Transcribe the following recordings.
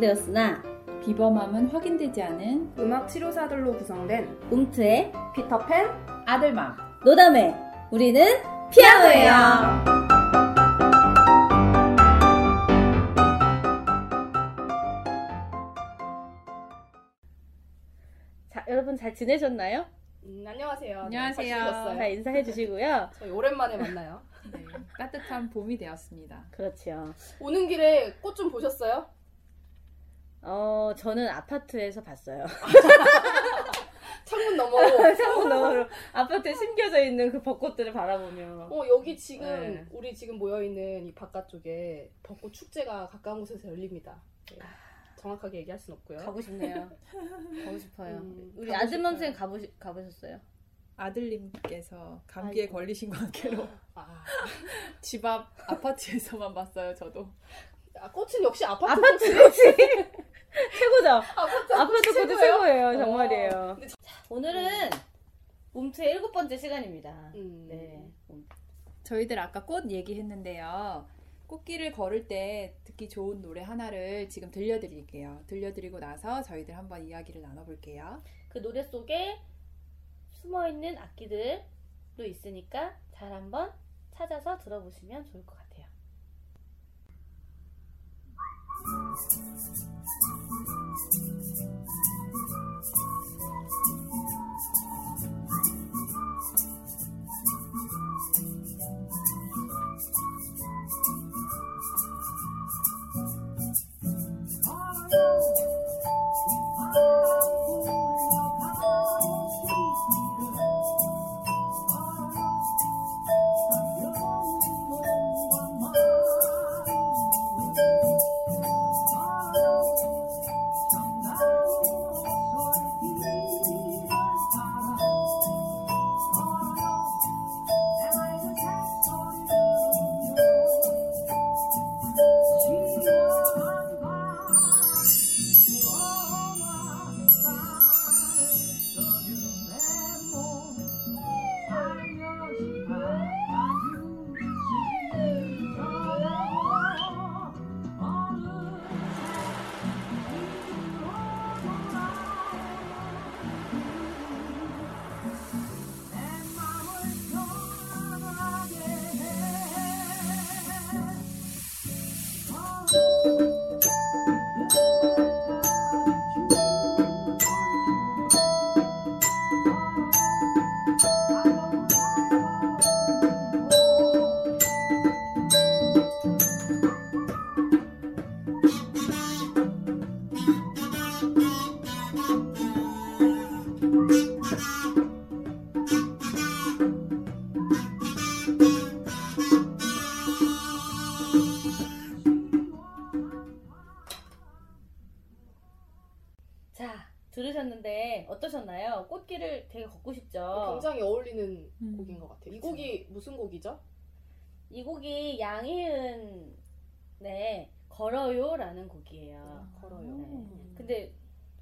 입증되었으나 비범함은 확인되지 않은 음악 치료사들로 구성된 움트의 피터팬 아들맘. 노담회 우리는 피아노예요. 자, 여러분 잘 지내셨나요? 음, 안녕하세요. 안녕하세요. 네, 잘 지내셨어요? 자, 인사해 주시고요. 저희 오랜만에 만나요. 네, 따뜻한 봄이 되었습니다. 그렇죠. 오는 길에 꽃 좀 보셨어요? 어, 저는 아파트에서 봤어요. 창문 너머로. 창문 너머로 아파트에 심겨져 있는 그 벚꽃들을 바라보며. 어 여기 지금 네. 우리 지금 모여 있는 이 바깥쪽에 벚꽃 축제가 가까운 곳에서 열립니다. 네. 정확하게 얘기할 순 없고요. 가고 싶네요. 가고 싶어요. 음, 우리 싶어요. 쌤 가보시, 가보셨어요? 아들님께서 감기에 아이고. 걸리신 관계로 아, 집앞 아파트에서만 봤어요, 저도. 아, 꽃은 역시 아파트, 아파트 꽃이 최고죠. 아파트, 아파트 꽃이 최고예요. 정말이에요. 어, 근데 오늘은 몸투의 일곱 번째 시간입니다. 음, 네. 저희들 아까 꽃 얘기했는데요. 꽃길을 걸을 때 듣기 좋은 노래 하나를 지금 들려드릴게요. 들려드리고 나서 저희들 한번 이야기를 나눠볼게요. 그 노래 속에 숨어 있는 악기들도 있으니까 잘 한번 찾아서 들어보시면 좋을 것 같아요. Thank you. 무슨 곡이죠? 이 곡이 양희은의 걸어요라는 곡이에요. 아, 걸어요. 네. 음. 근데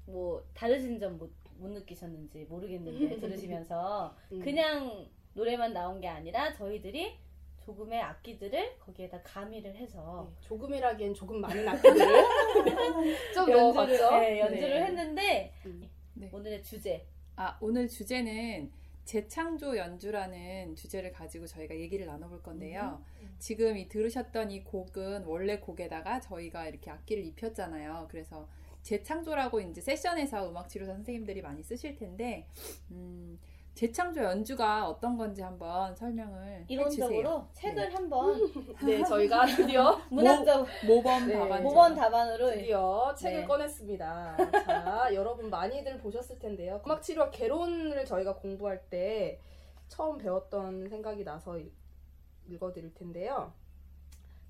뭐 다르신 점 못 못 느끼셨는지 모르겠는데 들으시면서 음. 그냥 노래만 나온 게 아니라 저희들이 조금의 악기들을 거기에다 가미를 해서 네, 조금이라기엔 조금 많은 악기들을 좀 연주를, 넣어봤죠. 네, 연주를 네. 했는데 음. 네. 오늘의 주제 아, 오늘 주제는 재창조 연주라는 주제를 가지고 저희가 얘기를 나눠볼 건데요. 음. 지금 이 들으셨던 이 곡은 원래 곡에다가 저희가 이렇게 악기를 입혔잖아요. 그래서 재창조라고 이제 세션에서 음악 치료사 선생님들이 많이 쓰실 텐데, 음, 재창조 연주가 어떤 건지 한번 설명을 이론적으로 해주세요. 책을 한번 네, 저희가 드디어 문학적 모 범 네. 답안. 모범 답안으로 드디어 책을 네. 꺼냈습니다. 자, 여러분 많이들 보셨을 텐데요. 음악 치료와 개론을 저희가 공부할 때 처음 배웠던 생각이 나서 읽- 읽어드릴 텐데요.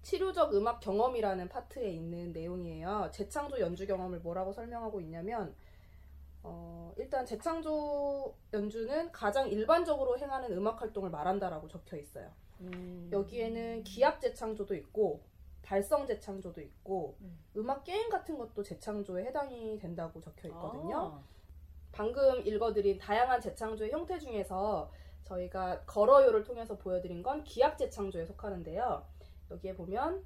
치료적 음악 경험이라는 파트에 있는 내용이에요. 재창조 연주 경험을 뭐라고 설명하고 있냐면 어, 일단 재창조 연주는 가장 일반적으로 행하는 음악 활동을 말한다라고 적혀 있어요. 음. 여기에는 기악 재창조도 있고 발성 재창조도 있고 음. 음악 게임 같은 것도 재창조에 해당이 된다고 적혀 있거든요. 아. 방금 읽어드린 다양한 재창조의 형태 중에서 저희가 걸어요를 통해서 보여드린 건 기악 재창조에 속하는데요. 여기에 보면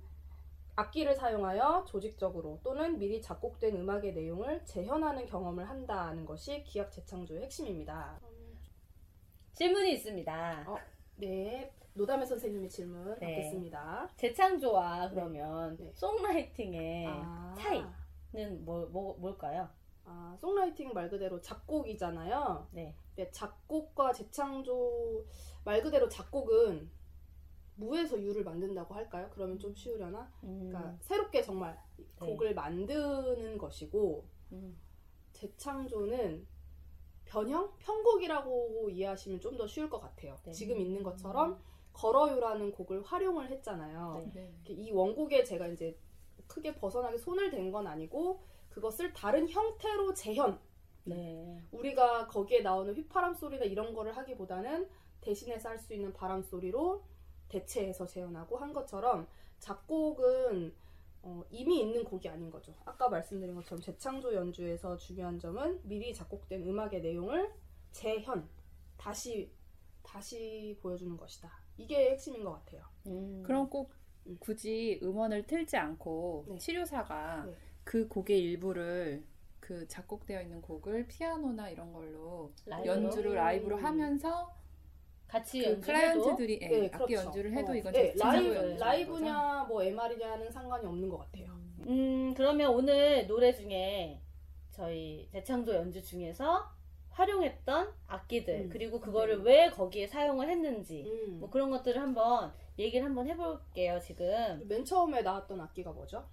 악기를 사용하여 조직적으로 또는 미리 작곡된 음악의 내용을 재현하는 경험을 한다는 것이 기악 재창조의 핵심입니다. 질문이 있습니다. 어. 네, 노담의 선생님의 질문 네. 받겠습니다. 재창조와 그러면 네. 송라이팅의 아. 차이는 뭐, 뭐, 뭘까요? 아, 송라이팅 말 그대로 작곡이잖아요. 네. 네, 작곡과 재창조 말 그대로 작곡은 무에서 유를 만든다고 할까요? 그러면 좀 쉬우려나? 음, 그러니까 새롭게 정말 곡을 만드는 것이고 음, 재창조는 변형, 편곡이라고 이해하시면 좀 더 쉬울 것 같아요. 네. 지금 있는 것처럼 걸어요라는 곡을 활용을 했잖아요. 네. 네. 이 원곡에 제가 이제 크게 벗어나게 손을 댄 건 아니고 그것을 다른 형태로 재현. 네. 우리가 거기에 나오는 휘파람 소리나 이런 거를 하기보다는 대신해서 할 수 있는 바람 소리로 대체해서 재현하고 한 것처럼 작곡은 어, 이미 있는 곡이 아닌 거죠. 아까 말씀드린 것처럼 재창조 연주에서 중요한 점은 미리 작곡된 음악의 내용을 재현, 다시 다시 보여주는 것이다. 이게 핵심인 것 같아요. 음, 그럼 꼭 음. 굳이 음원을 틀지 않고 네. 치료사가 네. 그 곡의 일부를 그 작곡되어 있는 곡을 피아노나 이런 걸로 라이브로? 연주를 라이브로 하면서 같이 그 연주해도 클라이언트들이 예, 네, 악기 그렇죠. 연주를 해도 어, 이건 네, 재창조 라이브? 라이브냐 뭐 MR이냐는 상관이 없는 것 같아요. 음, 그러면 오늘 노래 중에 저희 재창조 연주 중에서 활용했던 악기들 음, 그리고 그거를 네. 왜 거기에 사용을 했는지 음. 뭐 그런 것들을 한번 얘기를 한번 해볼게요 지금 맨 처음에 나왔던 악기가 뭐죠?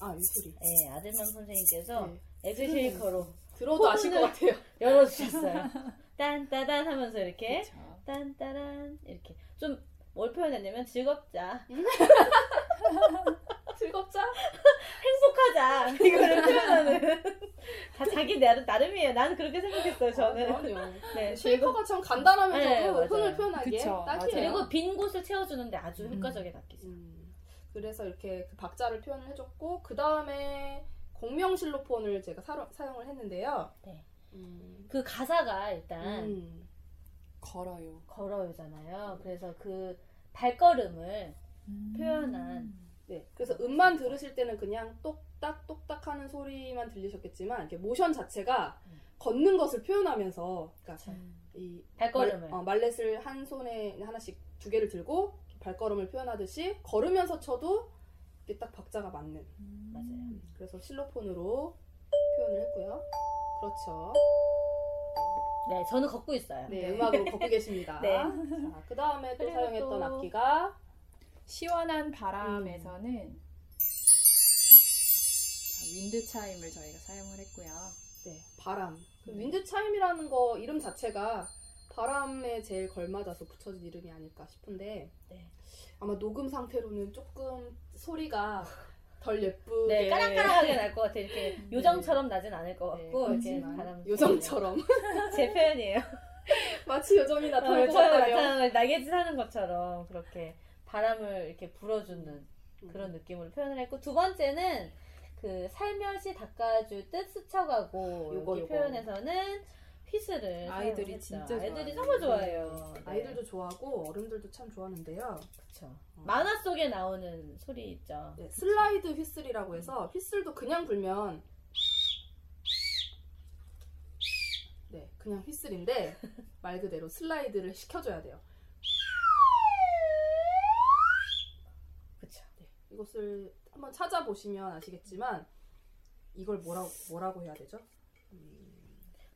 아, 이 소리. 네, 아들맘 선생님께서 네. 에그쉐이커로 들어도 아실 것 같아요. 열어주셨어요 딴따단 하면서 이렇게 그쵸. 딴따란 이렇게 좀 뭘 표현했냐면 즐겁자 즐겁자? 행복하자 이거를 표현하는 다 자기 나름, 나름이에요 나는 그렇게 생각했어요 저는 아, 그럼요. 네, 쉐이커가 참 간단하면서도 네. 흥을 표현하기에 딱이에요. 그리고 빈 곳을 채워주는데 아주 음. 효과적인 악기죠. 음, 그래서 이렇게 그 박자를 표현을 해줬고 그 다음에 공명 실로폰을 제가 사, 사용을 했는데요. 네. 음, 그 가사가 일단 음, 걸어요. 걸어요잖아요. 그래서 그 발걸음을 표현한 네. 그래서 음만 들으실 때는 그냥 똑딱 똑딱 하는 소리만 들리셨겠지만 이렇게 모션 자체가 음. 걷는 것을 표현하면서 그러니까 음. 이 발걸음을. 말, 어, 말렛을 한 손에 하나씩 두 개를 들고 발걸음을 표현하듯이 걸으면서 쳐도 이게 딱 박자가 맞는 맞아요. 그래서 실로폰으로 표현을 했고요. 그렇죠. 네, 저는 걷고 있어요. 네, 네. 음악으로 걷고 계십니다. 네. 자, 그 다음에 또 그리고 사용했던 또- 악기가 시원한 바람에서는 자, 윈드 차임을 저희가 사용을 했고요. 네, 바람. 그 네. 윈드 차임이라는 거 이름 자체가 바람에 제일 걸맞아서 붙여진 이름이 아닐까 싶은데 네. 아마 녹음 상태로는 조금 소리가 덜 예쁘게 네, 까락까락하게 날 것 같아요. 이렇게 요정처럼 나진 않을 것 네, 같고 이렇게 바람 요정처럼 제 표현이에요. 마치 요정이나 어, 털고 요정을 같다며 날개짓 하는 것처럼 그렇게 바람을 이렇게 불어주는 음. 그런 느낌으로 표현을 했고 두 번째는 그 살며시 닦아줄 듯 스쳐가고 요거, 이렇게 요거. 표현해서는 휘슬을 아이들이. 진짜 좋아해요. 정말 좋아해요. 네. 아이들도 좋아하고 어른들도 참 좋아하는데요. 그쵸. 어. 만화 속에 나오는 소리 있죠. 네, 슬라이드 휘슬이라고 해서 휘슬도 그냥 불면 네 그냥 휘슬인데 말 그대로 슬라이드를 시켜줘야 돼요. 그쵸. 네, 이것을 한번 찾아보시면 아시겠지만 이걸 뭐라고 뭐라고 해야 되죠?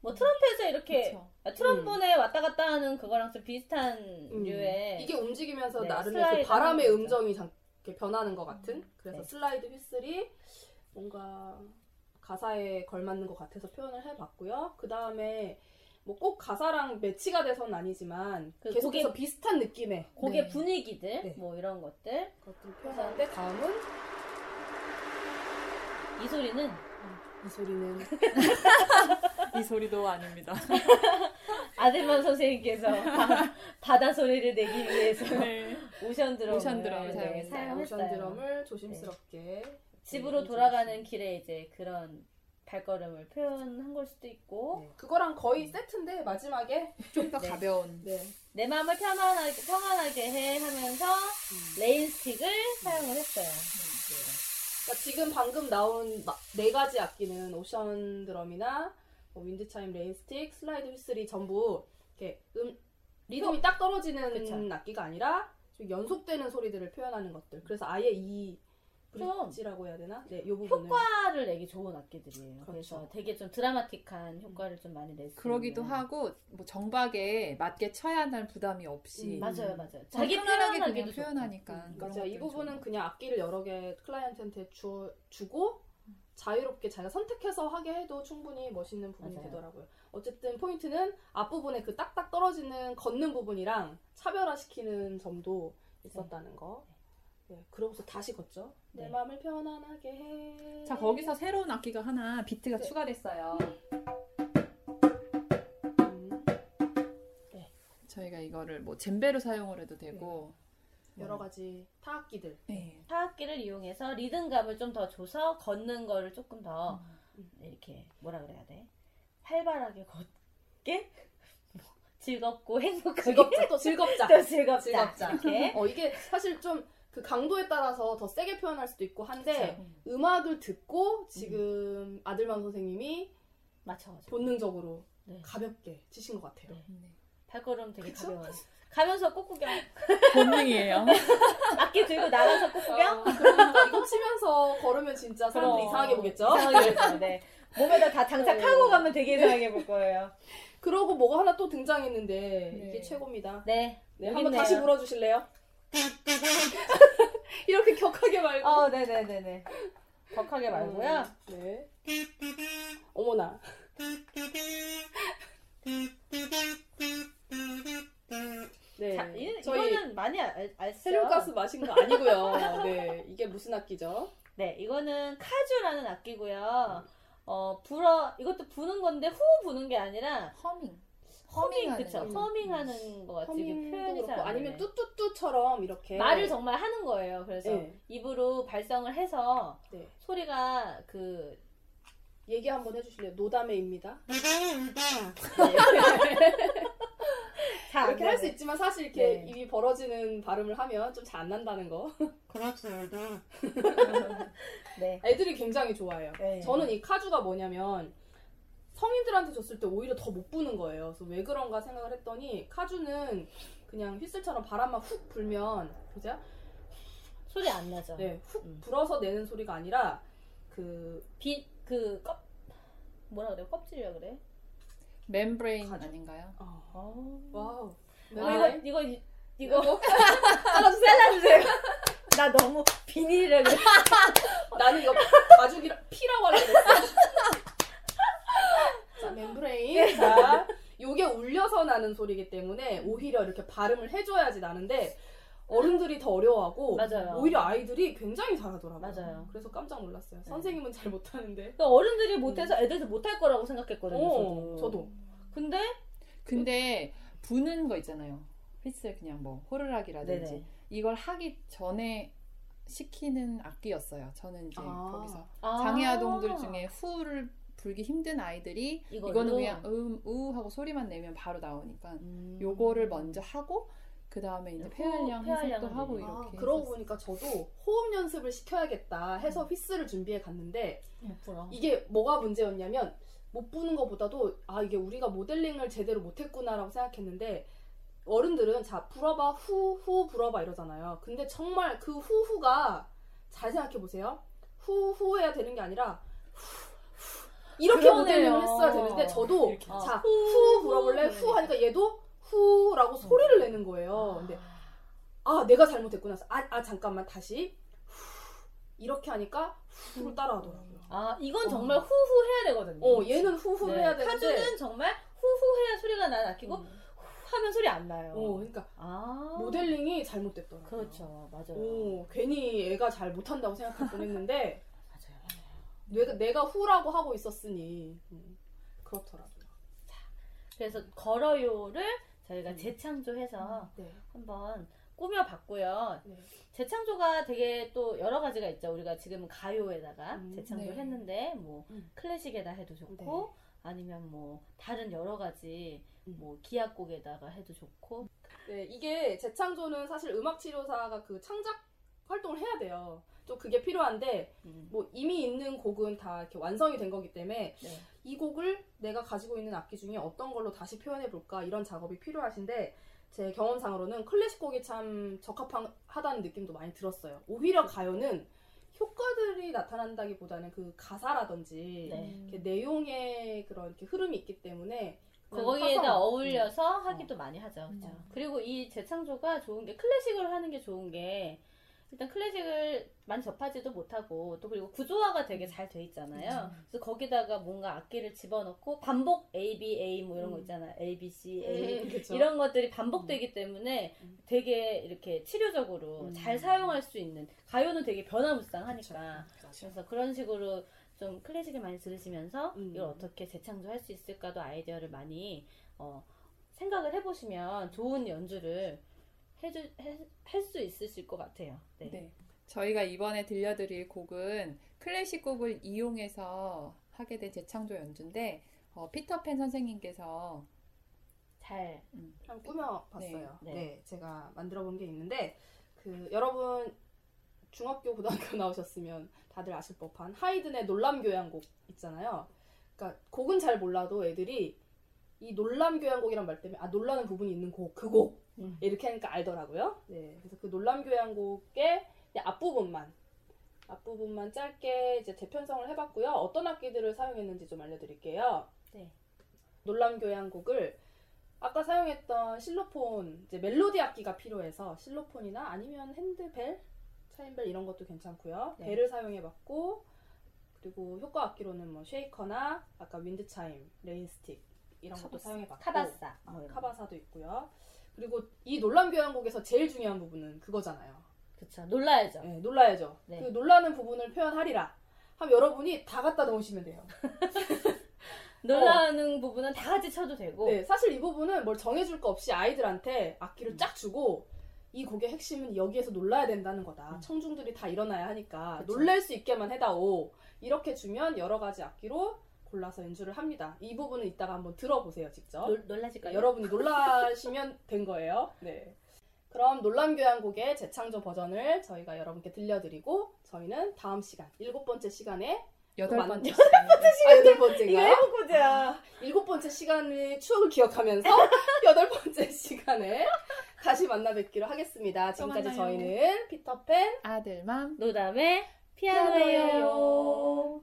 뭐 트럼펫에 이렇게 그쵸. 아, 트럼본에 왔다 갔다 하는 그거랑 좀 비슷한 음, 류의 이게 움직이면서 네, 나름의 그 바람의. 음정이 잠- 이렇게 변하는 것 같은 그래서 네. 슬라이드 휘슬이 뭔가 가사에 걸맞는 것 같아서 표현을 해봤고요. 그 다음에 뭐 꼭 가사랑 매치가 돼서는 아니지만 그 계속해서 곡의- 비슷한 느낌의 곡의 네. 분위기들 네. 뭐 이런 것들 것들을 표현하는데 다음은 이 소리는 이 소리는 이 소리도 아닙니다. 아들만 선생님께서 바, 바다 소리를 내기 위해서 네. 오션 드럼을 오션 드럼을 네, 사용했어요. ocean drum을 조심스럽게 집으로 네, 돌아가는 길에 이제 그런 발걸음을 표현한 걸 수도 있고 네, 그거랑 거의 세트인데 마지막에 좀더 네. 가벼운. 네. 내 마음을 편안하게, 평안하게 해 하면서 rain stick을 사용을 했어요. 그러니까 지금 방금 나온 마- 네 가지 악기는 ocean drum이나 뭐 wind chime, rain stick, slide whistle이 전부 이렇게 음 리듬이 딱 떨어지는 그쵸. 악기가 아니라 좀 연속되는 소리들을 표현하는 것들. 그래서 아예 이좀 브릿지라고 해야 되나? 네, 이 부분을 효과를 내기 좋은 악기들이에요. 그래서 그렇죠. 되게 좀 드라마틱한 효과를 좀 많이 낼수 그러기도. 하고 뭐 정박에 맞게 쳐야 한다는 부담이 없이 음. 맞아요, 맞아요. 자기 자기 편안하게 그냥 좋고. 표현하니까. 음, 맞아요. 이 부분은 좋은 그냥 악기를 여러 개 클라이언트한테 주, 주고 자유롭게 자기가 선택해서 하게 해도 충분히 멋있는 부분이 맞아요. 되더라고요. 어쨌든 포인트는 앞부분에 그 딱딱 떨어지는 걷는 부분이랑 차별화시키는 점도 있었다는 거. 네, 그러고서 다시 걷죠. 내 네. 마음을 편안하게 해. 자 거기서 새로운 악기가 하나 비트가 네. 추가됐어요. 음, 저희가 이거를 뭐 젬베로 사용을 해도 되고. 여러 가지 타악기들. 네. 타악기를 이용해서 리듬감을 좀 더 줘서 걷는 거를 조금 더 음. 이렇게 뭐라 그래야 돼? 활발하게 걷게 즐겁고 행복하게 즐겁자 또 즐겁자. 또 즐겁자 즐겁자. 이렇게 어 이게 사실 좀 그 강도에 따라서 더 세게 표현할 수도 있고 한데 그쵸. 음악을 듣고 지금 아들만 선생님이 맞춰가지고 본능적으로 네. 가볍게 치신 것 같아요. 네. 네. 발걸음 되게 그쵸? 가벼워요. 가면서 꽃구경 본능이에요. 악기 들고 나가서 꽃구경 어, 그러니까 이거 치면서 걸으면 진짜 사람들이 그럼. 이상하게 보겠죠? 이상하게 보죠. 네. 몸에다 다 장착하고 네. 가면 되게 이상하게 볼 거예요. 그러고 뭐가 하나 또 등장했는데 네. 이게 최고입니다. 네. 네, 한번. 다시 불어주실래요? 이렇게 격하게 말고. 어, 네네네네. 격하게 말고요. 음, 네. 어머나. 네. 자, 이, 저희 이거는 많이 알, 알죠? 세륜가스 마신 거 아니고요. 네. 이게 무슨 악기죠? 네, 이거는 카주라는 악기고요. 어, 불어, 이것도 부는 건데 후 부는 게 아니라 허밍. 허밍, 그쵸. 거죠. 허밍하는 것 허밍도 표현이 잘안 아니면. 뚜뚜뚜처럼 이렇게 말을 정말 하는 거예요. 그래서 네. 입으로 발성을 해서 네. 소리가 그 얘기 한번 해주실래요? 노담회입니다. 잘 이렇게 할 수 있지만 사실 이렇게 네. 입이 벌어지는 발음을 하면 좀 잘 안 난다는 거. 그렇습니다. 네. 애들이 굉장히 좋아해요. 네. 저는 이 카주가 뭐냐면 성인들한테 줬을 때 오히려 더 못 부는 거예요. 그래서 왜 그런가 생각을 했더니 카주는 그냥 휘슬처럼 바람만 훅 불면 보세요. 소리 안 나죠. 네, 훅 음. 불어서 내는 소리가 아니라 그 비, 그, 껍, 뭐라 그래? 껍질이라 그래? membrane 가죠. 아닌가요? 어, 어. wow. 어, 네. 이거, 이거, 이거, 잘라주세요. 잘라주세요. 나 너무 비닐이라 그래. 나는 이거 가죽이라 피라고 하려고 했어. 자, membrane. 자, 요게 울려서 나는 소리이기 때문에 오히려 이렇게 발음을 해줘야지 나는데 어른들이 더 어려워하고 맞아요. 오히려 아이들이 굉장히 잘하더라고요. 맞아요. 그래서 깜짝 놀랐어요. 네. 선생님은 잘 못하는데. 그러니까 어른들이 못해서 애들도 못할 거라고 생각했거든요. 어, 저도. 저도. 근데 근데 부는 거 있잖아요. 휘슬 그냥 뭐 호루라기라든지 네네. 이걸 하기 전에 시키는 악기였어요. 저는 이제 아. 거기서 아. 장애 아동들 중에 후를 불기 힘든 아이들이 이걸로? 이거는 그냥 음 우 하고 소리만 내면 바로 나오니까 음. 요거를 먼저 하고 그 다음에 이제 호- 폐활량 해석도 하고. 아, 이렇게 그러고. 보니까 저도 호흡 연습을 시켜야겠다 해서 휘스를 준비해 갔는데 예쁘라. 이게 뭐가 문제였냐면 못 부는 것보다도 아 이게 우리가 모델링을 제대로 못했구나라고 생각했는데 어른들은 자 불어봐 후 후 불어봐 이러잖아요. 근데 정말 그 후후가 잘 생각해 보세요. 후후 해야 되는 게 아니라 후, 후. 이렇게. 모델링을 했어야 되는데 저도 이렇게. 자 후, 후 하니까 얘도 후라고 소리를 내는 거예요. 근데 아 내가 잘못했구나. 아, 아 잠깐만 다시 후. 이렇게 하니까 후를 따라하더라고요. 아, 이건 정말 후후 해야 되거든요. 어 얘는 후후를 네, 해야 되는데 카주는 정말 후후 해야 소리가 나는 악기고 음. 후 하면 소리 안 나요. 어 그러니까 아. 모델링이 잘못됐더라고요. 그렇죠. 맞아요. 오 괜히 애가 잘 못한다고 생각할 뻔했는데. 내가 내가 후라고 하고 있었으니 음, 그렇더라고요. 그래서 걸어요를 저희가 음. 재창조해서 네. 한번 꾸며봤고요. 네. 재창조가 되게 또 여러 가지가 있죠. 우리가 지금 가요에다가 음, 재창조를 네. 했는데 뭐 음. 클래식에다 해도 좋고 네. 아니면 뭐 다른 여러 가지 음. 뭐 기악곡에다가 해도 좋고 네, 이게 재창조는 사실 음악 치료사가 그 창작 활동을 해야 돼요. 또 그게 필요한데 음. 뭐 이미 있는 곡은 다 이렇게 완성이 된 거기 때문에 네. 이 곡을 내가 가지고 있는 악기 중에 어떤 걸로 다시 표현해 볼까 이런 작업이 필요하신데 제 경험상으로는 클래식 곡이 참 적합하다는 느낌도 많이 들었어요. 오히려 가요는 효과들이 나타난다기보다는 그 가사라든지 네. 내용의 그런 이렇게 흐름이 있기 때문에 거기에다 어울려서 하기도 많이 하죠. 그죠? 음. 그리고 이 재창조가 좋은 게 클래식을 하는 게 좋은 게 일단 클래식을 많이 접하지도 못하고 또 그리고 구조화가 되게 잘 돼 있잖아요. 음. 그래서 거기다가 뭔가 악기를 집어넣고 반복 A B A 뭐 이런 거 음. 있잖아요. A B C 음, A 그쵸. 이런 것들이 반복되기 때문에 음. 되게 이렇게 치료적으로 음. 잘 사용할 수 있는 가요는 되게 변화무쌍하니까 그쵸. 그래서 그런 식으로 좀 클래식을 많이 들으시면서 음. 이걸 어떻게 재창조할 수 있을까도 아이디어를 많이 어, 생각을 해보시면 좋은 연주를 해주 할 수 있으실 것 같아요. 네. 네. 저희가 이번에 들려드릴 곡은 클래식 곡을 이용해서 하게 된 재창조 연주인데 어, 피터팬 선생님께서 잘 한번 꾸며봤어요. 네, 네, 네. 제가 만들어본 게 있는데 그 여러분 중학교 고등학교 나오셨으면 다들 아실 법한 하이든의 놀람 교향곡 있잖아요. 그러니까 곡은 잘 몰라도 애들이 이 놀람 교향곡이란 말 때문에 아 놀라는 부분이 있는 곡 그 곡 음. 이렇게 하니까 알더라고요. 네, 그래서 그 놀람 교향곡의 앞부분만 앞부분만 짧게 이제 재편성을 해봤고요. 어떤 악기들을 사용했는지 좀 알려드릴게요. 네. 놀람 교향곡을 아까 사용했던 실로폰 이제 멜로디 악기가 필요해서 실로폰이나 아니면 핸드벨, 차임벨 이런 것도 괜찮고요. 네. 벨을 사용해봤고 그리고 효과 악기로는 뭐 shaker나 아까 wind chime, rain stick 이런 것도. 사용해봤고 cabasa 아. cabasa도 있고요. 그리고 이 놀람 교향곡에서 제일 중요한 부분은 그거잖아요. 그쵸 놀라야죠. 네, 놀라야죠. 네. 그 놀라는 부분을 표현하리라. 하면 여러분이 다 갖다 넣으시면 돼요. 놀라는 부분은 다 같이 쳐도 되고 네, 사실 이 부분은 뭘 정해줄 거 없이 아이들한테 악기를 음. 쫙 주고 이 곡의 핵심은 여기에서 놀라야 된다는 거다. 음. 청중들이 다 일어나야 하니까 그쵸. 놀랄 수 있게만 해다오. 이렇게 주면 여러 가지 악기로 골라서 연주를 합니다. 이 부분은 이따가 한번 들어보세요, 직접. 놀, 놀라실까요? 여러분이 놀라시면 된 거예요. 네. 그럼 놀람 교향곡의 재창조 버전을 저희가 여러분께 들려드리고 저희는 다음 시간 일곱 번째 시간에 여덟 만- 번째 아, 여덟 번째가 해보고자 일곱 번째 시간의 추억을 기억하면서 여덟 번째 시간에 다시 만나 뵙기로 하겠습니다. 지금까지. 저희는 피터팬 아들맘 노담의 피아노예요.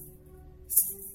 Thanks.